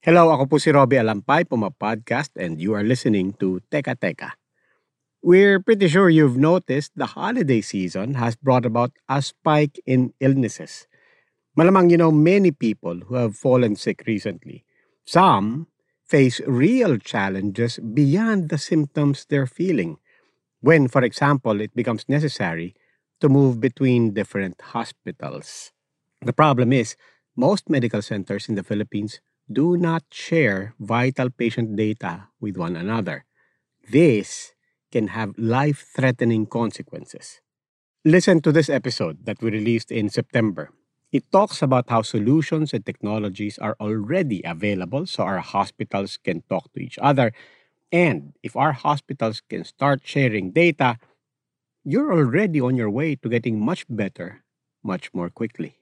Hello, ako po si Robbie Alampay, Puma Podcast, and you are listening to Teka Teka. We're pretty sure you've noticed the holiday season has brought about a spike in illnesses. Malamang you know many people who have fallen sick recently. Some face real challenges beyond the symptoms they're feeling. When, for example, it becomes necessary to move between different hospitals. The problem is, most medical centers in the Philippines do not share vital patient data with one another. This can have life threatening consequences. Listen to this episode that we released in September. It talks about how solutions and technologies are already available so our hospitals can talk to each other. And if our hospitals can start sharing data, you're already on your way to getting much better much more quickly.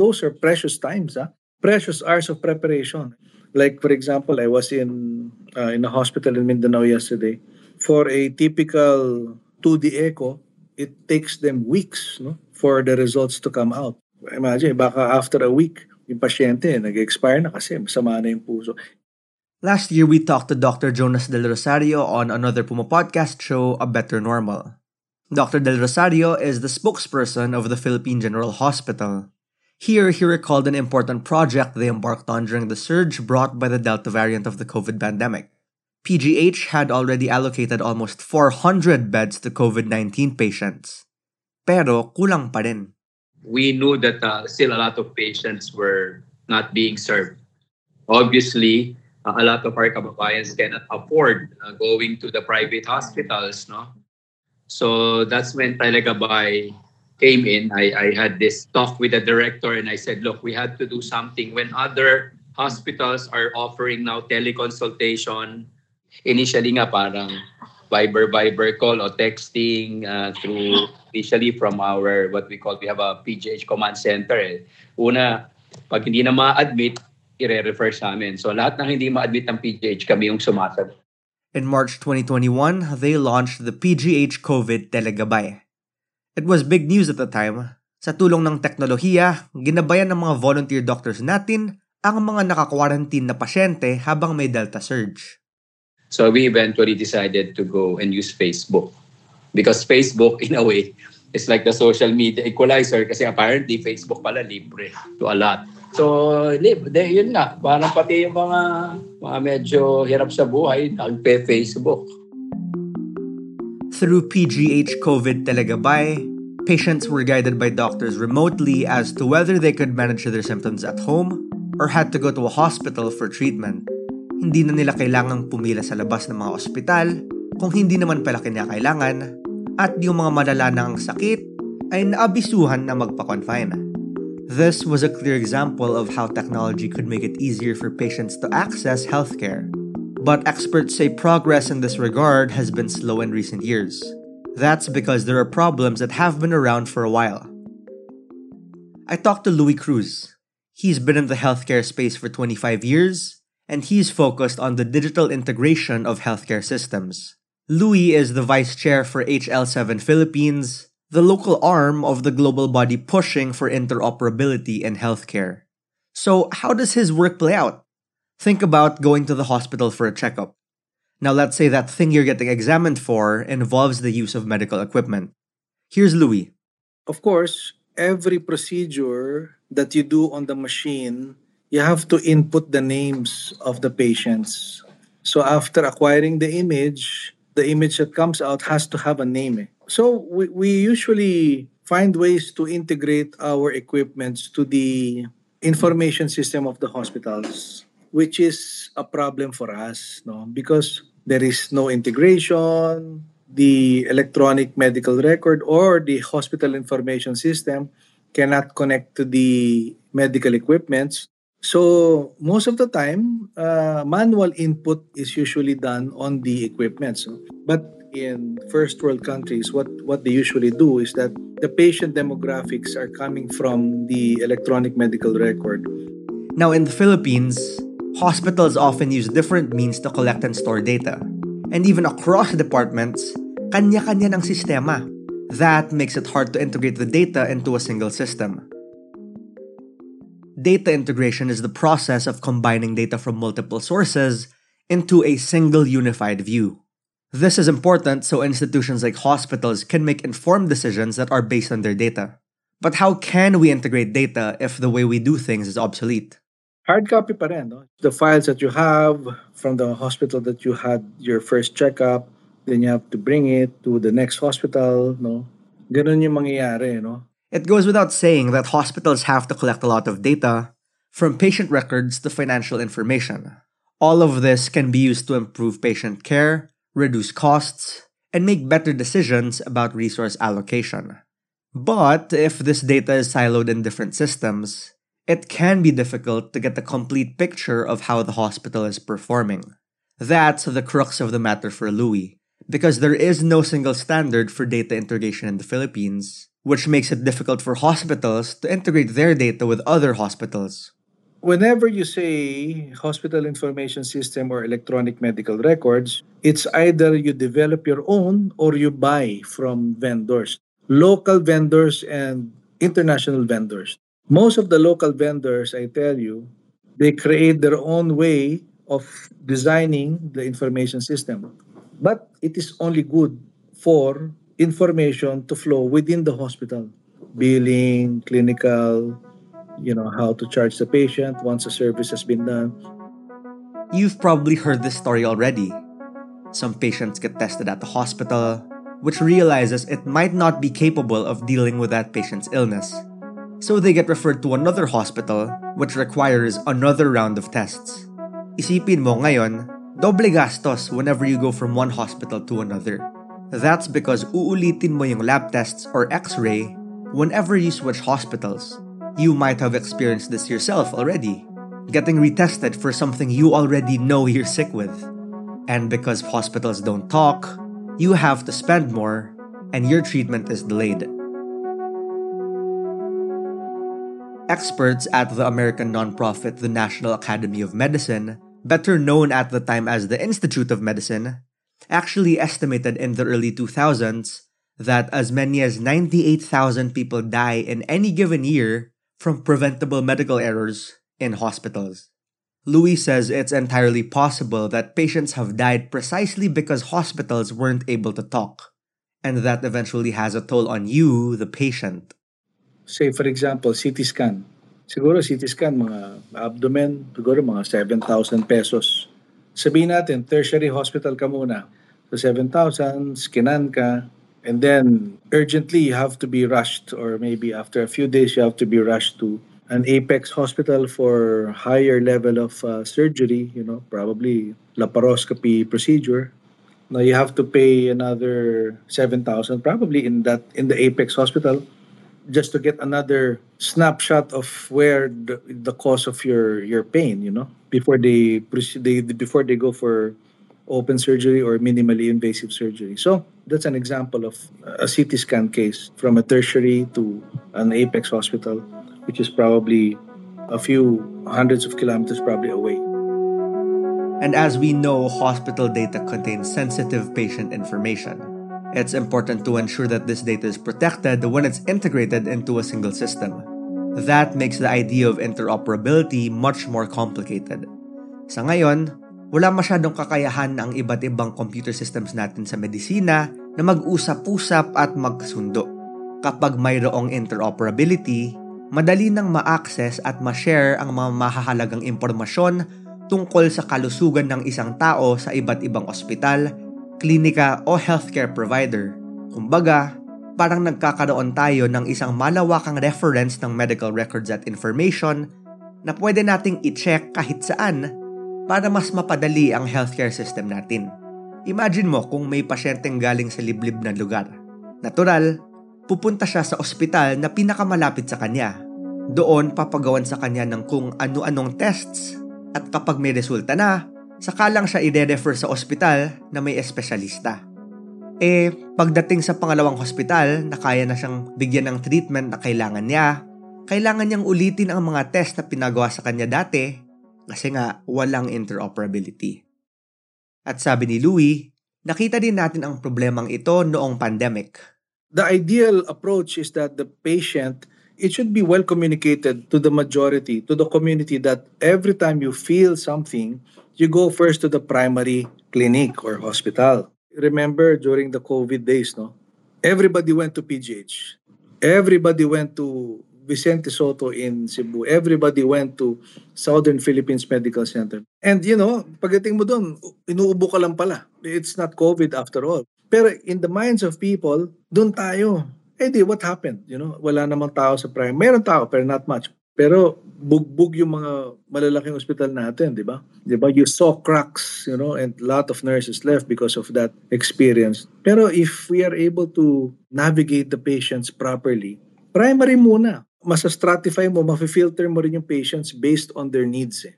Those are precious times, huh? precious hours of preparation. Like for example, I was in uh, in a hospital in Mindanao yesterday. For a typical 2D echo, it takes them weeks no, for the results to come out. Imagine, baka after a week, yung pasyente nag-expire na kasi masama na yung puso. Last year, we talked to Dr. Jonas Del Rosario on another Puma podcast show, A Better Normal. Dr. Del Rosario is the spokesperson of the Philippine General Hospital. Here, he recalled an important project they embarked on during the surge brought by the Delta variant of the COVID pandemic. PGH had already allocated almost 400 beds to COVID 19 patients. Pero kulang pa rin. We knew that uh, still a lot of patients were not being served. Obviously, uh, a lot of our kababayans cannot afford uh, going to the private hospitals, no? So that's when talaga came in, I, I had this talk with the director and I said, look, we had to do something when other hospitals are offering now teleconsultation. Initially nga parang Viber, Viber call or texting uh, through initially from our, what we call, we have a PGH command center. Eh. Una, pag hindi na ma-admit, i-refer sa amin. So lahat ng hindi ma-admit ng PGH, kami yung sumasagot. In March 2021, they launched the PGH COVID Telegabay. It was big news at the time. Sa tulong ng teknolohiya, ginabayan ng mga volunteer doctors natin ang mga naka-quarantine na pasyente habang may Delta surge. So we eventually decided to go and use Facebook. Because Facebook, in a way, is like the social media equalizer kasi apparently Facebook pala libre to a lot. So, libre, yun nga, parang pati yung mga, mga medyo hirap sa buhay, nagpe-Facebook. Through PGH COVID Telegabay, patients were guided by doctors remotely as to whether they could manage their symptoms at home or had to go to a hospital for treatment. Hindi na nila kailangang pumila sa labas ng mga ospital kung hindi naman pala kinakailangan at yung mga malala ng sakit ay naabisuhan na magpa-confine. This was a clear example of how technology could make it easier for patients to access healthcare. But experts say progress in this regard has been slow in recent years. That's because there are problems that have been around for a while. I talked to Louie Cruz. He's been in the healthcare space for 25 years, and he's focused on the digital integration of healthcare systems. Louie is the vice chair for HL7 Philippines, the local arm of the global body pushing for interoperability in healthcare. So, how does his work play out? Think about going to the hospital for a checkup. Now, let's say that thing you're getting examined for involves the use of medical equipment. Here's Louie. Of course, every procedure that you do on the machine, you have to input the names of the patients. So after acquiring the image, the image that comes out has to have a name. So we, we usually find ways to integrate our equipments to the information system of the hospitals, which is a problem for us, no? Because there is no integration, the electronic medical record or the hospital information system cannot connect to the medical equipments. So most of the time, uh, manual input is usually done on the equipment. So, but in first world countries, what, what they usually do is that the patient demographics are coming from the electronic medical record. Now, in the Philippines, hospitals often use different means to collect and store data. And even across departments, kanya-kanya ng sistema. That makes it hard to integrate the data into a single system. Data integration is the process of combining data from multiple sources into a single unified view. This is important so institutions like hospitals can make informed decisions that are based on their data. But how can we integrate data if the way we do things is obsolete? Hard copy pa rin, no? The files that you have from the hospital that you had your first checkup, then you have to bring it to the next hospital, no? Ganun yung mangyayari, no? It goes without saying that hospitals have to collect a lot of data, from patient records to financial information. All of this can be used to improve patient care, reduce costs, and make better decisions about resource allocation. But if this data is siloed in different systems, it can be difficult to get a complete picture of how the hospital is performing. That's the crux of the matter for Louie, because there is no single standard for data integration in the Philippines, which makes it difficult for hospitals to integrate their data with other hospitals. Whenever you say hospital information system or electronic medical records, it's either you develop your own or you buy from vendors, local vendors and international vendors. Most of the local vendors, I tell you, they create their own way of designing the information system. But it is only good for information to flow within the hospital. Billing, clinical, you know, how to charge the patient once a service has been done. You've probably heard this story already. Some patients get tested at the hospital, which realizes it might not be capable of dealing with that patient's illness. So they get referred to another hospital, which requires another round of tests. Isipin mo ngayon, doble gastos whenever you go from one hospital to another. That's because uulitin mo yung lab tests or x-ray whenever you switch hospitals. You might have experienced this yourself already, getting retested for something you already know you're sick with. And because hospitals don't talk, you have to spend more, and your treatment is delayed. Experts at the American nonprofit the National Academy of Medicine, better known at the time as the Institute of Medicine, actually estimated in the early 2000s that as many as 98,000 people die in any given year from preventable medical errors in hospitals. Louie says it's entirely possible that patients have died precisely because hospitals weren't able to talk, and that eventually has a toll on you, the patient. Say for example, CT scan. Siguro CT scan, mga abdomen, siguro mga 7,000 pesos. Sabihin natin, tertiary hospital ka muna. So 7,000, skinan ka, and then urgently you have to be rushed or maybe after a few days you have to be rushed to an apex hospital for higher level of uh, surgery you know probably laparoscopy procedure now you have to pay another 7000 probably in that in the apex hospital just to get another snapshot of where the, the cause of your your pain you know before they they before they go for open surgery or minimally invasive surgery. So that's an example of a CT scan case from a tertiary to an apex hospital, which is probably a few hundreds of kilometers probably away. And as we know, hospital data contains sensitive patient information. It's important to ensure that this data is protected when it's integrated into a single system. That makes the idea of interoperability much more complicated. Sa ngayon, wala masyadong kakayahan ang iba't ibang computer systems natin sa medisina na mag-usap-usap at magkasundo. Kapag mayroong interoperability, madali nang ma-access at ma-share ang mga mahahalagang impormasyon tungkol sa kalusugan ng isang tao sa iba't ibang ospital, klinika o healthcare provider. Kumbaga, parang nagkakaroon tayo ng isang malawakang reference ng medical records at information na pwede nating i-check kahit saan para mas mapadali ang healthcare system natin. Imagine mo kung may pasyenteng galing sa liblib na lugar. Natural, pupunta siya sa ospital na pinakamalapit sa kanya. Doon papagawan sa kanya ng kung ano-anong tests at kapag may resulta na, saka lang siya i-refer sa ospital na may espesyalista. Eh, pagdating sa pangalawang hospital na kaya na siyang bigyan ng treatment na kailangan niya, kailangan niyang ulitin ang mga test na pinagawa sa kanya dati kasi nga walang interoperability. At sabi ni Louis, nakita din natin ang problemang ito noong pandemic the ideal approach is that the patient it should be well communicated to the majority to the community that every time you feel something you go first to the primary clinic or hospital remember during the covid days no everybody went to pgh everybody went to Vicente Soto in Cebu. Everybody went to Southern Philippines Medical Center. And you know, pagdating mo doon, inuubo ka lang pala. It's not COVID after all. Pero in the minds of people, doon tayo. Eh di, what happened? You know, wala namang tao sa prime. Meron tao, pero not much. Pero bugbog yung mga malalaking ospital natin, di ba? Di ba? You saw cracks, you know, and a lot of nurses left because of that experience. Pero if we are able to navigate the patients properly, primary muna. Masa-stratify mo, mafe-filter mo rin yung patients based on their needs. Eh.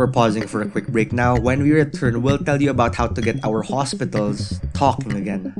We're pausing for a quick break now. When we return, we'll tell you about how to get our hospitals talking again.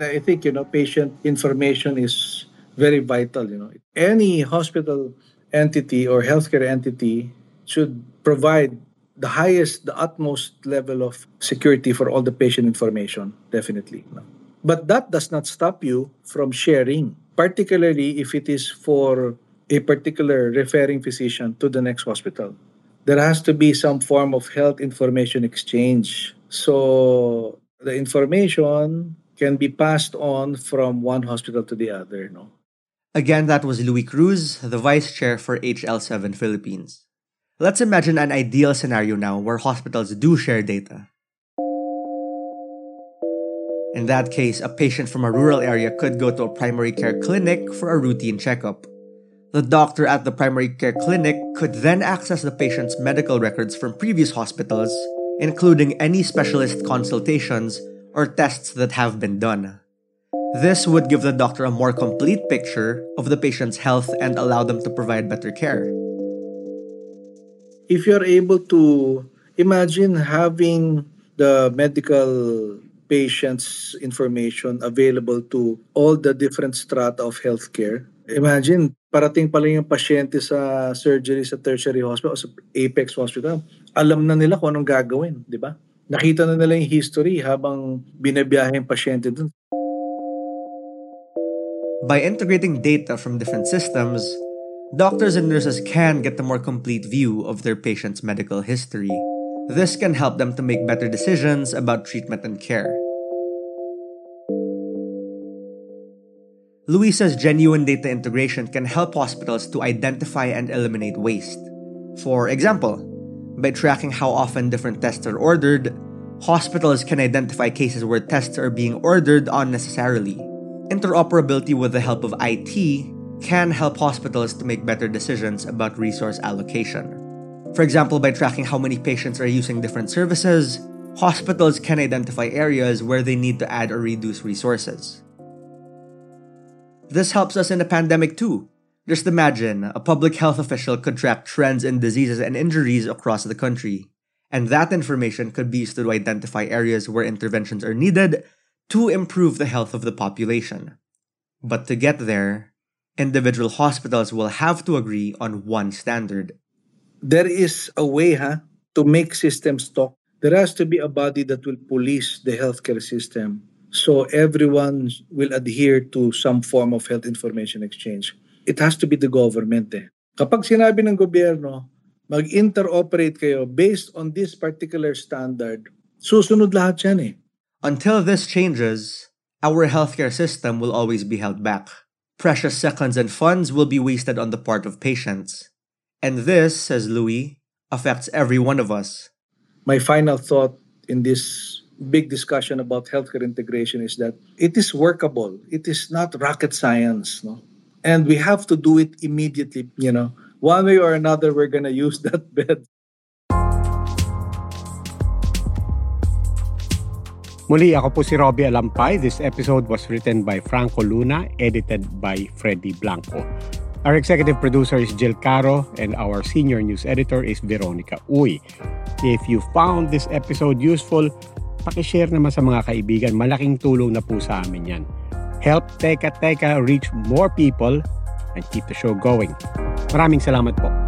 I think, you know, patient information is very vital, you know. Any hospital entity or healthcare entity should provide the highest, the utmost level of security for all the patient information, definitely. But that does not stop you from sharing, particularly if it is for a particular referring physician to the next hospital. There has to be some form of health information exchange. So the information can be passed on from one hospital to the other. No? Again, that was Louie Cruz, the vice chair for HL7 Philippines. Let's imagine an ideal scenario now where hospitals do share data. In that case, a patient from a rural area could go to a primary care clinic for a routine checkup. The doctor at the primary care clinic could then access the patient's medical records from previous hospitals, including any specialist consultations or tests that have been done. This would give the doctor a more complete picture of the patient's health and allow them to provide better care. If you're able to imagine having the medical patient's information available to all the different strata of healthcare, imagine parating pala yung pasyente sa surgery sa tertiary hospital o sa apex hospital alam na nila kung anong gagawin di ba nakita na nila yung history habang binabiyahe yung pasyente dun By integrating data from different systems, doctors and nurses can get a more complete view of their patient's medical history. This can help them to make better decisions about treatment and care. Louie says genuine data integration can help hospitals to identify and eliminate waste. For example, by tracking how often different tests are ordered, hospitals can identify cases where tests are being ordered unnecessarily. Interoperability with the help of IT can help hospitals to make better decisions about resource allocation. For example, by tracking how many patients are using different services, hospitals can identify areas where they need to add or reduce resources. This helps us in a pandemic too. Just imagine a public health official could track trends in diseases and injuries across the country, and that information could be used to identify areas where interventions are needed to improve the health of the population. But to get there, individual hospitals will have to agree on one standard. There is a way huh, to make systems talk. There has to be a body that will police the healthcare system so everyone will adhere to some form of health information exchange. It has to be the government eh. Kapag sinabi ng gobyerno, mag-interoperate kayo based on this particular standard, susunod lahat yan eh. Until this changes, our healthcare system will always be held back. Precious seconds and funds will be wasted on the part of patients. And this, says Louie, affects every one of us. My final thought in this big discussion about healthcare integration is that it is workable. It is not rocket science, no? And we have to do it immediately, you know. One way or another, we're gonna use that bed. Muli, ako po si Robbie Alampay. This episode was written by Franco Luna, edited by Freddy Blanco. Our executive producer is Jill Caro, and our senior news editor is Veronica Uy. If you found this episode useful, pakishare naman sa mga kaibigan. Malaking tulong na po sa amin yan. Help Teka Teka reach more people and keep the show going. Maraming salamat po.